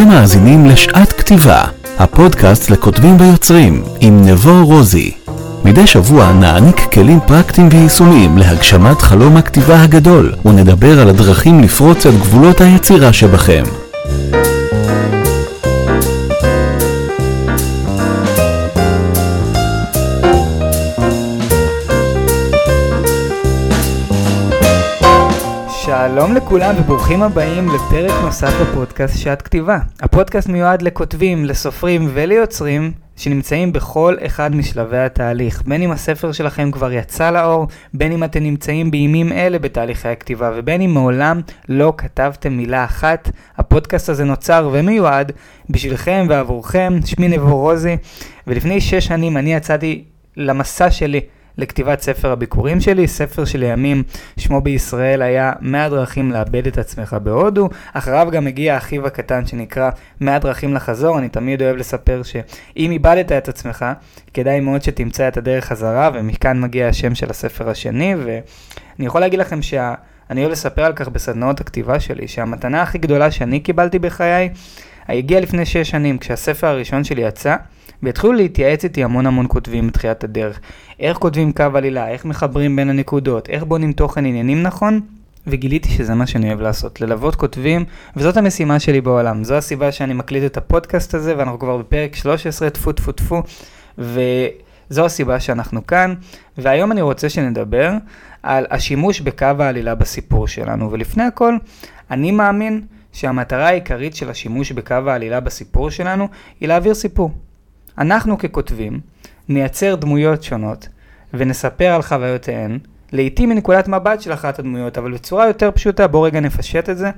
אתם מאזינים לשעת כתיבה, הפודקאסט לכותבים ויוצרים, עם נבו רוזי. מדי שבוע נעניק כלים פרקטיים ויישומיים להגשמת חלום הכתיבה הגדול, ונדבר על הדרכים לפרוץ את גבולות היצירה שבכם. שלום לכולם וברוכים הבאים לפרק נוסף בפודקאסט שעת כתיבה. הפודקאסט מיועד לכותבים, לסופרים וליוצרים שנמצאים בכל אחד משלבי התהליך. בין אם הספר שלכם כבר יצא לאור, בין אם אתם נמצאים בימים אלה בתהליכי הכתיבה, ובין אם מעולם לא כתבתם מילה אחת, הפודקאסט הזה נוצר ומיועד בשבילכם ועבורכם. שמי נבו רוזי, ולפני שש שנים אני יצאתי למסע שלי. לכתיבת ספר הביקורים שלי, ספר שלימים שמו בישראל היה 100 דרכים לאבד את עצמך בהודו, אחריו גם הגיע אחיו הקטן שנקרא 100 דרכים לחזור, אני תמיד אוהב לספר שאם איבדת את עצמך, כדאי מאוד שתמצא את הדרך חזרה, ומכאן מגיע השם של הספר השני, ואני יכול להגיד לכם שה... אני אוהב לספר על כך בסדנאות הכתיבה שלי, שהמתנה הכי גדולה שאני קיבלתי בחיי, הגיעה לפני 6 שנים, כשהספר הראשון שלי יצא. והתחילו להתייעץ איתי המון המון כותבים בתחילת הדרך. איך כותבים קו עלילה, איך מחברים בין הנקודות, איך בונים תוכן עניינים נכון, וגיליתי שזה מה שאני אוהב לעשות, ללוות כותבים, וזאת המשימה שלי בעולם. זו הסיבה שאני מקליט את הפודקאסט הזה, ואנחנו כבר בפרק 13, טפו טפו טפו, וזו הסיבה שאנחנו כאן, והיום אני רוצה שנדבר על השימוש בקו העלילה בסיפור שלנו, ולפני הכל, אני מאמין שהמטרה העיקרית של השימוש בקו העלילה בסיפור שלנו היא להעביר סיפור. אנחנו ככותבים נייצר דמויות שונות ונספר על חוויותיהן, לעתים מנקודת מבט של אחת הדמויות, אבל בצורה יותר פשוטה, בואו רגע נפשט את זה.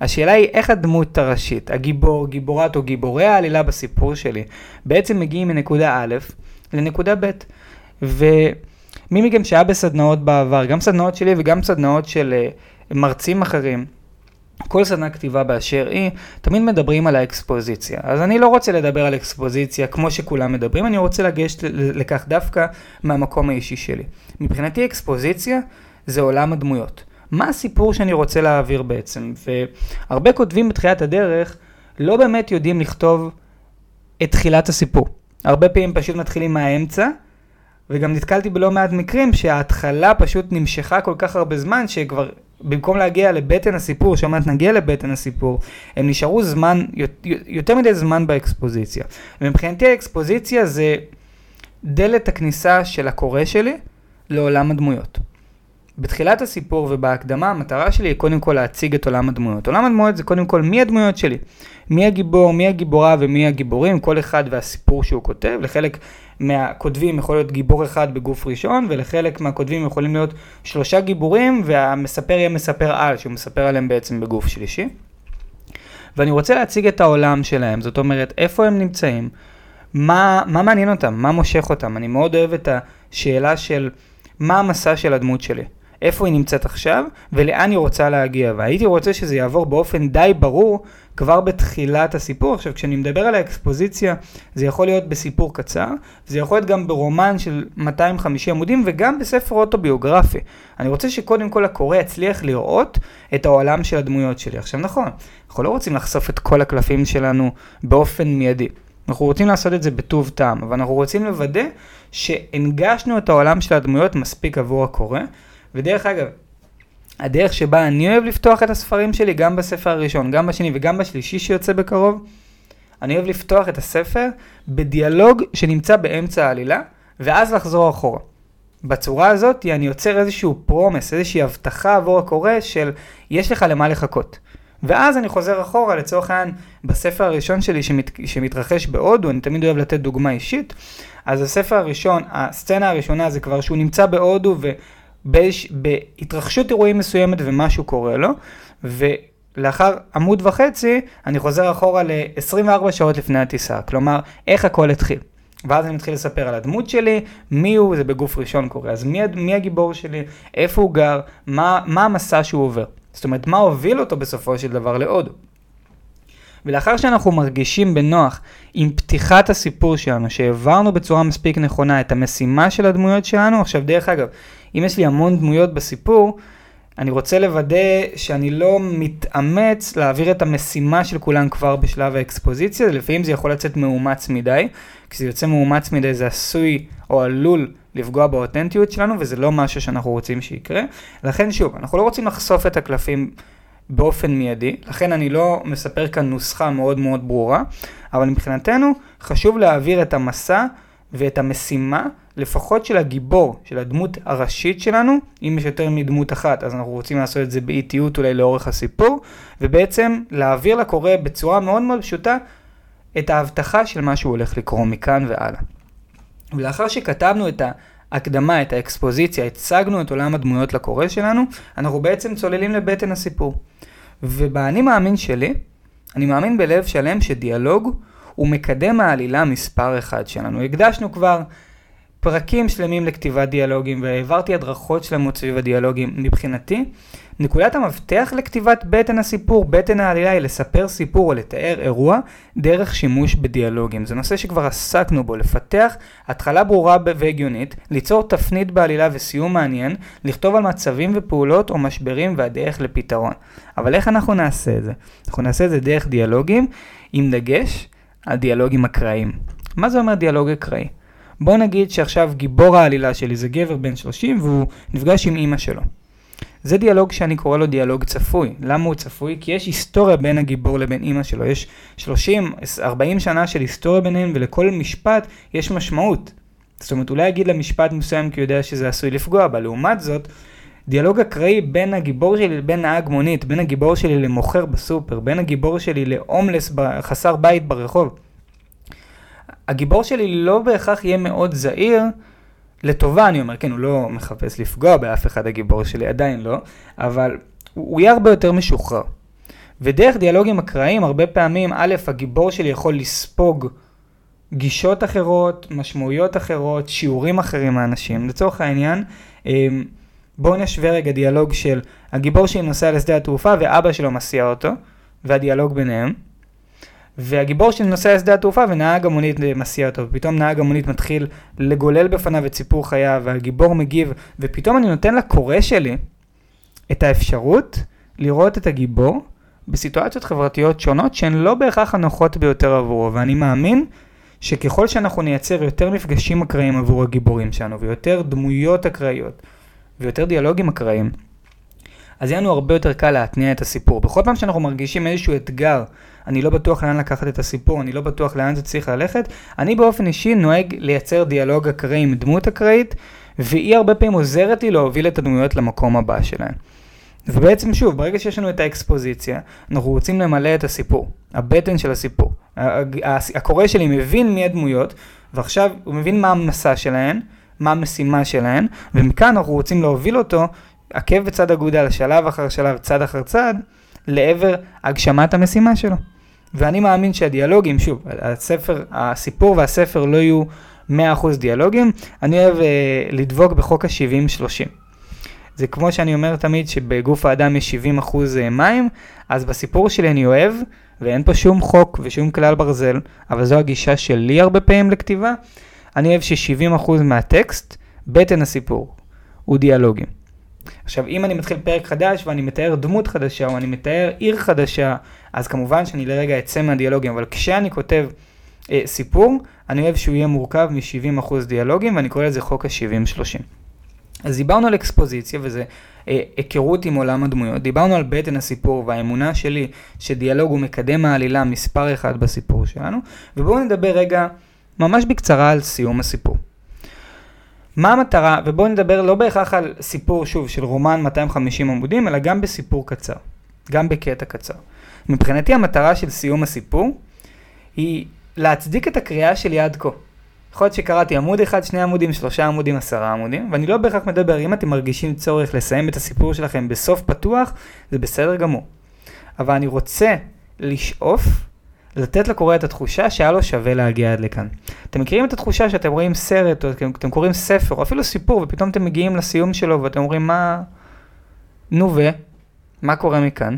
השאלה היא איך הדמות הראשית, הגיבור, גיבורת או גיבורי העלילה בסיפור שלי, בעצם מגיעים מנקודה א' לנקודה ב'. ומי מכם שהיה בסדנאות בעבר, גם סדנאות שלי וגם סדנאות של uh, מרצים אחרים, כל סדנה כתיבה באשר היא, תמיד מדברים על האקספוזיציה. אז אני לא רוצה לדבר על אקספוזיציה כמו שכולם מדברים, אני רוצה לגשת לכך דווקא מהמקום האישי שלי. מבחינתי אקספוזיציה זה עולם הדמויות. מה הסיפור שאני רוצה להעביר בעצם? והרבה כותבים בתחילת הדרך לא באמת יודעים לכתוב את תחילת הסיפור. הרבה פעמים פשוט מתחילים מהאמצע, וגם נתקלתי בלא מעט מקרים שההתחלה פשוט נמשכה כל כך הרבה זמן שכבר במקום להגיע לבטן הסיפור, שעוד מעט נגיע לבטן הסיפור, הם נשארו זמן, יותר מדי זמן באקספוזיציה. ומבחינתי האקספוזיציה זה דלת הכניסה של הקורא שלי לעולם הדמויות. בתחילת הסיפור ובהקדמה המטרה שלי היא קודם כל להציג את עולם הדמויות. עולם הדמויות זה קודם כל מי הדמויות שלי. מי הגיבור, מי הגיבורה ומי הגיבורים, כל אחד והסיפור שהוא כותב. לחלק מהכותבים יכול להיות גיבור אחד בגוף ראשון, ולחלק מהכותבים יכולים להיות שלושה גיבורים, והמספר יהיה מספר על, שהוא מספר עליהם בעצם בגוף שלישי. ואני רוצה להציג את העולם שלהם, זאת אומרת, איפה הם נמצאים, מה, מה מעניין אותם, מה מושך אותם. אני מאוד אוהב את השאלה של מה המסע של הדמות שלי. איפה היא נמצאת עכשיו ולאן היא רוצה להגיע. והייתי רוצה שזה יעבור באופן די ברור כבר בתחילת הסיפור. עכשיו, כשאני מדבר על האקספוזיציה, זה יכול להיות בסיפור קצר, זה יכול להיות גם ברומן של 250 עמודים וגם בספר אוטוביוגרפי. אני רוצה שקודם כל הקורא יצליח לראות את העולם של הדמויות שלי. עכשיו, נכון, אנחנו לא רוצים לחשוף את כל הקלפים שלנו באופן מיידי. אנחנו רוצים לעשות את זה בטוב טעם, אבל אנחנו רוצים לוודא שהנגשנו את העולם של הדמויות מספיק עבור הקורא. ודרך אגב, הדרך שבה אני אוהב לפתוח את הספרים שלי, גם בספר הראשון, גם בשני וגם בשלישי שיוצא בקרוב, אני אוהב לפתוח את הספר בדיאלוג שנמצא באמצע העלילה, ואז לחזור אחורה. בצורה הזאת אני יוצר איזשהו פרומס, איזושהי הבטחה עבור הקורא של יש לך למה לחכות. ואז אני חוזר אחורה, לצורך העניין, בספר הראשון שלי שמת, שמתרחש בהודו, אני תמיד אוהב לתת דוגמה אישית, אז הספר הראשון, הסצנה הראשונה זה כבר שהוא נמצא בהודו באיש, בהתרחשות אירועים מסוימת ומשהו קורה לו, ולאחר עמוד וחצי אני חוזר אחורה ל-24 שעות לפני הטיסה, כלומר איך הכל התחיל. ואז אני מתחיל לספר על הדמות שלי, מי הוא, זה בגוף ראשון קורה, אז מי, מי הגיבור שלי, איפה הוא גר, מה, מה המסע שהוא עובר. זאת אומרת, מה הוביל אותו בסופו של דבר להודו. ולאחר שאנחנו מרגישים בנוח עם פתיחת הסיפור שלנו, שהעברנו בצורה מספיק נכונה את המשימה של הדמויות שלנו, עכשיו דרך אגב, אם יש לי המון דמויות בסיפור, אני רוצה לוודא שאני לא מתאמץ להעביר את המשימה של כולם כבר בשלב האקספוזיציה, לפעמים זה יכול לצאת מאומץ מדי, כשזה יוצא מאומץ מדי זה עשוי או עלול לפגוע באותנטיות שלנו, וזה לא משהו שאנחנו רוצים שיקרה. לכן שוב, אנחנו לא רוצים לחשוף את הקלפים באופן מיידי, לכן אני לא מספר כאן נוסחה מאוד מאוד ברורה, אבל מבחינתנו חשוב להעביר את המסע ואת המשימה, לפחות של הגיבור, של הדמות הראשית שלנו, אם יש יותר מדמות אחת, אז אנחנו רוצים לעשות את זה באיטיות אולי לאורך הסיפור, ובעצם להעביר לקורא בצורה מאוד מאוד פשוטה את ההבטחה של מה שהוא הולך לקרוא מכאן והלאה. ולאחר שכתבנו את ההקדמה, את האקספוזיציה, הצגנו את עולם הדמויות לקורא שלנו, אנחנו בעצם צוללים לבטן הסיפור. ובאני מאמין שלי, אני מאמין בלב שלם שדיאלוג הוא מקדם העלילה מספר אחד שלנו. הקדשנו כבר פרקים שלמים לכתיבת דיאלוגים והעברתי הדרכות שלמות סביב הדיאלוגים. מבחינתי, נקודת המפתח לכתיבת בטן הסיפור, בטן העלילה, היא לספר סיפור או לתאר אירוע דרך שימוש בדיאלוגים. זה נושא שכבר עסקנו בו, לפתח התחלה ברורה והגיונית, ליצור תפנית בעלילה וסיום מעניין, לכתוב על מצבים ופעולות או משברים והדרך לפתרון. אבל איך אנחנו נעשה את זה? אנחנו נעשה את זה דרך דיאלוגים, עם דגש על דיאלוגים אקראיים. מה זה אומר דיאלוג אקראי? בוא נגיד שעכשיו גיבור העלילה שלי זה גבר בן 30 והוא נפגש עם אימא שלו. זה דיאלוג שאני קורא לו דיאלוג צפוי. למה הוא צפוי? כי יש היסטוריה בין הגיבור לבין אימא שלו. יש 30-40 שנה של היסטוריה ביניהם ולכל משפט יש משמעות. זאת אומרת, אולי יגיד למשפט מסוים כי הוא יודע שזה עשוי לפגוע בה. לעומת זאת, דיאלוג אקראי בין הגיבור שלי לבין נהג מונית, בין הגיבור שלי למוכר בסופר, בין הגיבור שלי להומלס חסר בית ברחוב. הגיבור שלי לא בהכרח יהיה מאוד זהיר, לטובה אני אומר, כן, הוא לא מחפש לפגוע באף אחד הגיבור שלי, עדיין לא, אבל הוא יהיה הרבה יותר משוחרר. ודרך דיאלוגים אקראיים, הרבה פעמים, א', הגיבור שלי יכול לספוג גישות אחרות, משמעויות אחרות, שיעורים אחרים מהאנשים. לצורך העניין, אמ, בואו נשווה רגע דיאלוג של הגיבור שלי נוסע לשדה התעופה ואבא שלו מסיע אותו, והדיאלוג ביניהם. והגיבור שלי נוסע לשדה התעופה ונהג המונית מסיע אותו, ופתאום נהג המונית מתחיל לגולל בפניו את סיפור חייו, והגיבור מגיב, ופתאום אני נותן לקורא שלי את האפשרות לראות את הגיבור בסיטואציות חברתיות שונות שהן לא בהכרח הנוחות ביותר עבורו, ואני מאמין שככל שאנחנו נייצר יותר מפגשים אקראיים עבור הגיבורים שלנו, ויותר דמויות אקראיות, ויותר דיאלוגים אקראיים, אז יהיה לנו הרבה יותר קל להתניע את הסיפור. בכל פעם שאנחנו מרגישים איזשהו אתגר, אני לא בטוח לאן לקחת את הסיפור, אני לא בטוח לאן זה צריך ללכת, אני באופן אישי נוהג לייצר דיאלוג אקראי עם דמות אקראית, והיא הרבה פעמים עוזרת לי להוביל את הדמויות למקום הבא שלהן. ובעצם שוב, ברגע שיש לנו את האקספוזיציה, אנחנו רוצים למלא את הסיפור, הבטן של הסיפור. הקורא שלי מבין מי הדמויות, ועכשיו הוא מבין מה המסע שלהן, מה המשימה שלהן, ומכאן אנחנו רוצים להוביל אותו עקב בצד אגודל, שלב אחר שלב, צד אחר צד, לעבר הגשמת המשימה שלו. ואני מאמין שהדיאלוגים, שוב, הספר, הסיפור והספר לא יהיו 100% דיאלוגים, אני אוהב אה, לדבוק בחוק ה-70-30. זה כמו שאני אומר תמיד שבגוף האדם יש 70% אה, מים, אז בסיפור שלי אני אוהב, ואין פה שום חוק ושום כלל ברזל, אבל זו הגישה שלי הרבה פעמים לכתיבה, אני אוהב ש-70% מהטקסט, בטן הסיפור, הוא דיאלוגים. עכשיו, אם אני מתחיל פרק חדש ואני מתאר דמות חדשה או אני מתאר עיר חדשה, אז כמובן שאני לרגע אצא מהדיאלוגים, אבל כשאני כותב אה, סיפור, אני אוהב שהוא יהיה מורכב מ-70% דיאלוגים, ואני קורא לזה חוק ה-70-30. אז דיברנו על אקספוזיציה, וזה אה, היכרות עם עולם הדמויות. דיברנו על בטן הסיפור והאמונה שלי שדיאלוג הוא מקדם העלילה מספר אחד בסיפור שלנו, ובואו נדבר רגע ממש בקצרה על סיום הסיפור. מה המטרה, ובואו נדבר לא בהכרח על סיפור, שוב, של רומן 250 עמודים, אלא גם בסיפור קצר, גם בקטע קצר. מבחינתי המטרה של סיום הסיפור היא להצדיק את הקריאה שלי עד כה. יכול להיות שקראתי עמוד אחד, שני עמודים, שלושה עמודים, עשרה עמודים, ואני לא בהכרח מדבר, אם אתם מרגישים צורך לסיים את הסיפור שלכם בסוף פתוח, זה בסדר גמור. אבל אני רוצה לשאוף לתת לקורא את התחושה שהיה לו שווה להגיע עד לכאן. אתם מכירים את התחושה שאתם רואים סרט, או אתם קוראים ספר, או אפילו סיפור, ופתאום אתם מגיעים לסיום שלו ואתם אומרים מה... נו ו? מה קורה מכאן?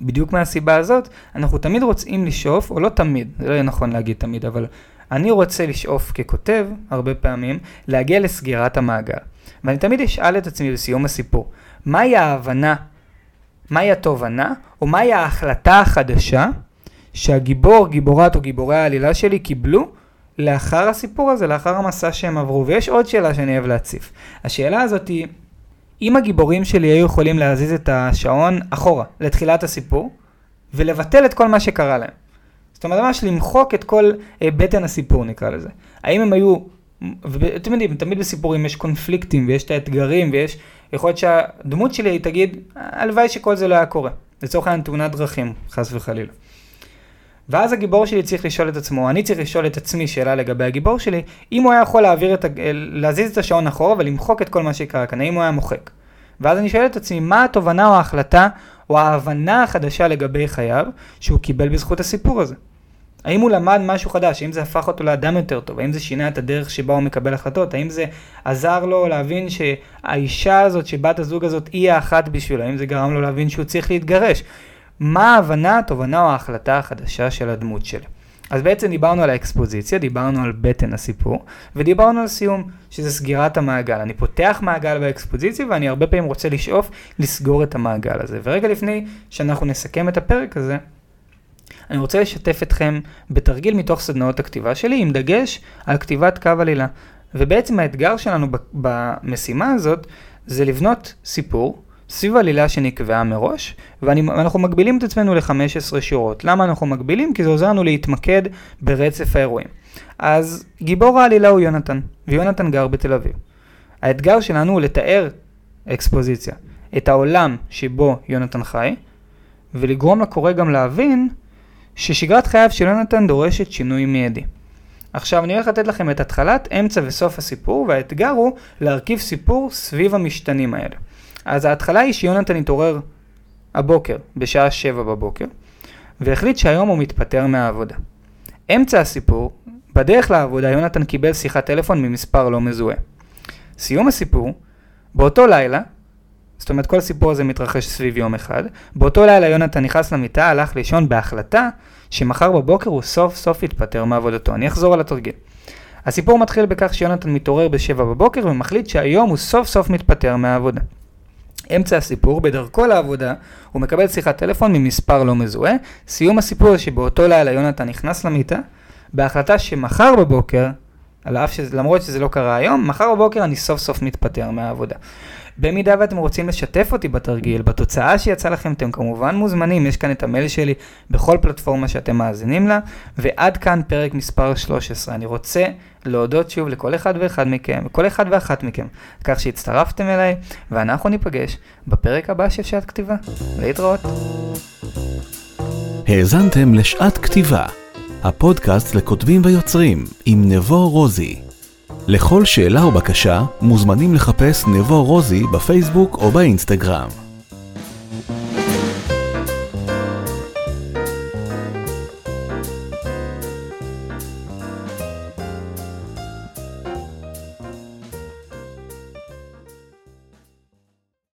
בדיוק מהסיבה הזאת, אנחנו תמיד רוצים לשאוף, או לא תמיד, זה לא יהיה נכון להגיד תמיד, אבל אני רוצה לשאוף ככותב, הרבה פעמים, להגיע לסגירת המעגל. ואני תמיד אשאל את עצמי בסיום הסיפור, מהי ההבנה, מהי התובנה, או מהי ההחלטה החדשה שהגיבור, גיבורת או גיבורי העלילה שלי קיבלו לאחר הסיפור הזה, לאחר המסע שהם עברו. ויש עוד שאלה שאני אוהב להציף. השאלה הזאת היא, אם הגיבורים שלי היו יכולים להזיז את השעון אחורה, לתחילת הסיפור, ולבטל את כל מה שקרה להם. זאת אומרת, ממש למחוק את כל אה, בטן הסיפור, נקרא לזה. האם הם היו, ואתם יודעים, תמיד בסיפורים יש קונפליקטים, ויש את האתגרים, ויש, יכול להיות שהדמות שלי תגיד, הלוואי שכל זה לא היה קורה. לצורך העניין תאונת דרכים, חס וחלילה. ואז הגיבור שלי צריך לשאול את עצמו, אני צריך לשאול את עצמי שאלה לגבי הגיבור שלי, אם הוא היה יכול להעביר את, להזיז את השעון אחורה ולמחוק את כל מה שקרה כאן, האם הוא היה מוחק. ואז אני שואל את עצמי, מה התובנה או ההחלטה או ההבנה החדשה לגבי חייו שהוא קיבל בזכות הסיפור הזה? האם הוא למד משהו חדש? האם זה הפך אותו לאדם יותר טוב? האם זה שינה את הדרך שבה הוא מקבל החלטות? האם זה עזר לו להבין שהאישה הזאת, שבת הזוג הזאת, היא האחת בשבילו? האם זה גרם לו להבין שהוא צריך להתגרש? מה ההבנה, התובנה או ההחלטה החדשה של הדמות שלי? אז בעצם דיברנו על האקספוזיציה, דיברנו על בטן הסיפור, ודיברנו על סיום, שזה סגירת המעגל. אני פותח מעגל באקספוזיציה, ואני הרבה פעמים רוצה לשאוף לסגור את המעגל הזה. ורגע לפני שאנחנו נסכם את הפרק הזה, אני רוצה לשתף אתכם בתרגיל מתוך סדנאות הכתיבה שלי, עם דגש על כתיבת קו עלילה. ובעצם האתגר שלנו במשימה הזאת, זה לבנות סיפור סביב עלילה שנקבעה מראש, ואנחנו מגבילים את עצמנו ל-15 שורות. למה אנחנו מגבילים? כי זה עוזר לנו להתמקד ברצף האירועים. אז גיבור העלילה הוא יונתן, ויונתן גר בתל אביב. האתגר שלנו הוא לתאר אקספוזיציה, את העולם שבו יונתן חי, ולגרום לקורא גם להבין ששגרת חייו של יונתן דורשת שינוי מיידי. עכשיו אני הולך לתת לכם את התחלת, אמצע וסוף הסיפור, והאתגר הוא להרכיב סיפור סביב המשתנים האלה. אז ההתחלה היא שיונתן התעורר הבוקר, בשעה שבע בבוקר, והחליט שהיום הוא מתפטר מהעבודה. אמצע הסיפור, בדרך לעבודה יונתן קיבל שיחת טלפון ממספר לא מזוהה. סיום הסיפור, באותו לילה, זאת אומרת כל הסיפור הזה מתרחש סביב יום אחד, באותו לילה יונתן נכנס למיטה, הלך לישון בהחלטה שמחר בבוקר הוא סוף סוף יתפטר מעבודתו. אני אחזור על התרגיל. הסיפור מתחיל בכך שיונתן מתעורר בשבע בבוקר ומחליט שהיום הוא סוף סוף מתפטר מהעבודה. אמצע הסיפור, בדרכו לעבודה, הוא מקבל שיחת טלפון ממספר לא מזוהה. סיום הסיפור שבאותו לילה יונתן נכנס למיטה, בהחלטה שמחר בבוקר, על אף שזה, למרות שזה לא קרה היום, מחר בבוקר אני סוף סוף מתפטר מהעבודה. במידה ואתם רוצים לשתף אותי בתרגיל, בתוצאה שיצא לכם, אתם כמובן מוזמנים, יש כאן את המייל שלי בכל פלטפורמה שאתם מאזינים לה, ועד כאן פרק מספר 13. אני רוצה להודות שוב לכל אחד ואחד מכם, וכל אחד ואחת מכם, כך שהצטרפתם אליי, ואנחנו ניפגש בפרק הבא של שעת כתיבה. להתראות. האזנתם לשעת כתיבה, הפודקאסט לכותבים ויוצרים, עם נבו רוזי. לכל שאלה או בקשה מוזמנים לחפש נבו רוזי בפייסבוק או באינסטגרם.